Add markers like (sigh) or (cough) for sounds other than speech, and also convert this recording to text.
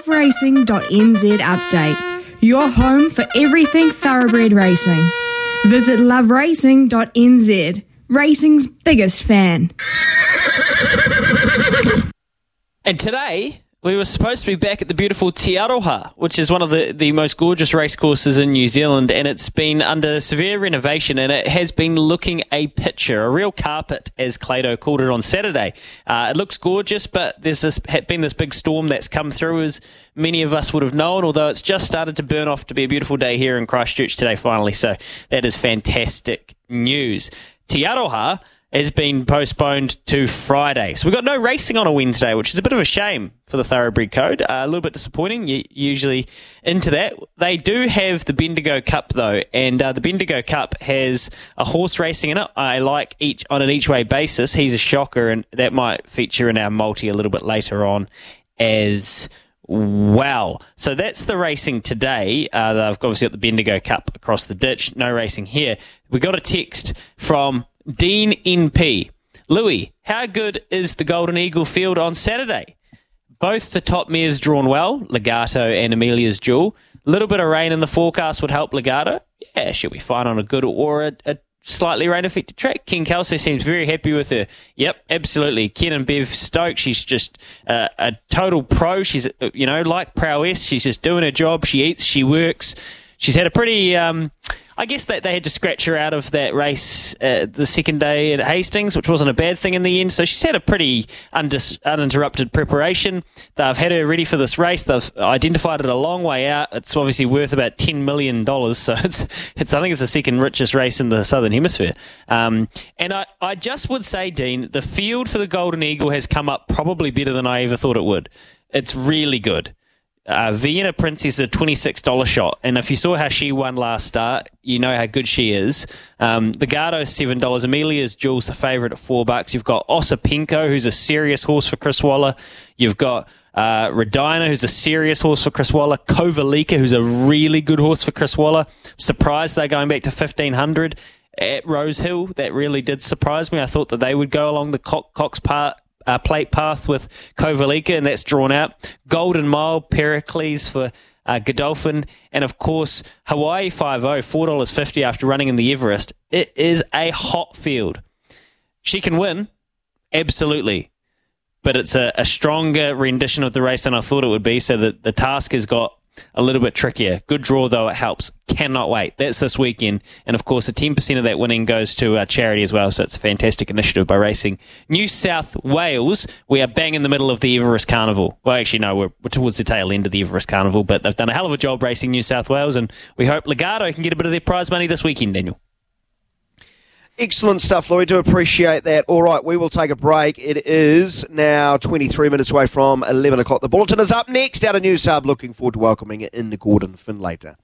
loveracing.nz update. Your home for everything thoroughbred racing. Visit loveracing.nz, racing's biggest fan. And today, we were supposed to be back at the beautiful Te Aroha, which is one of the, the most gorgeous racecourses in New Zealand, and it's been under severe renovation, and it has been looking a picture, a real carpet, as Clado called it on Saturday. Uh, it looks gorgeous, but there's this, been this big storm that's come through, as many of us would have known, although it's just started to burn off to be a beautiful day here in Christchurch today, finally, so that is fantastic news. Te Aroha has been postponed to Friday. So we've got no racing on a Wednesday, which is a bit of a shame for the Thoroughbred Code. Uh, a little bit disappointing. You, usually into that. They do have the Bendigo Cup though, and uh, the Bendigo Cup has a horse racing in it. I like each on an each way basis. He's a shocker, and that might feature in our multi a little bit later on as well. So that's the racing today. Uh, they've obviously got the Bendigo Cup across the ditch. No racing here. We got a text from Dean NP. Louis, how good is the Golden Eagle field on Saturday? Both the top mares drawn well, Legato and Amelia's Jewel. A little bit of rain in the forecast would help Legato. Yeah, she'll be fine on a good or a, a slightly rain affected track. Ken Kelso seems very happy with her. Yep, absolutely. Ken and Bev Stokes, she's just uh, a total pro. She's, uh, you know, like prowess. She's just doing her job. She eats, she works. She's had a pretty. Um, I guess that they had to scratch her out of that race uh, the second day at Hastings, which wasn't a bad thing in the end. So she's had a pretty undis- uninterrupted preparation. They've had her ready for this race. They've identified it a long way out. It's obviously worth about ten million dollars. (laughs) So it's it's I think it's the second richest race in the southern hemisphere. Um, and I, I just would say, Dean, the field for the Golden Eagle has come up probably better than I ever thought it would. It's really good. Uh, Vienna Princess is a $26 shot. And if you saw how she won last start, you know how good she is. Um, Legato is $7. Amelia's Jewel's the favourite at 4 bucks. You've got Osipenko, who's a serious horse for Chris Waller. You've got uh, Redina, who's a serious horse for Chris Waller. Kovalica, who's a really good horse for Chris Waller. Surprised they're going back to 1500 at Rosehill. That really did surprise me. I thought that they would go along the Cox part uh, plate path with Kovalica, and that's drawn out. Golden Mile, Pericles for uh, Godolphin, and of course Hawaii 5 $4.50 after running in the Everest. It is a hot field. She can win, absolutely, but it's a, a stronger rendition of the race than I thought it would be. So the, the task has got a little bit trickier. Good draw though, it helps. Cannot wait. That's this weekend, and of course, a ten percent of that winning goes to a charity as well. So it's a fantastic initiative by Racing New South Wales. We are bang in the middle of the Everest Carnival. Well, actually, no, we're, we're towards the tail end of the Everest Carnival, but they've done a hell of a job racing New South Wales, and we hope Legato can get a bit of their prize money this weekend. Daniel. Excellent stuff, Louis. Do appreciate that. All right, we will take a break. It is now 23 minutes away from 11 o'clock. The bulletin is up next out of News Hub. Looking forward to welcoming in Gordon Finn later.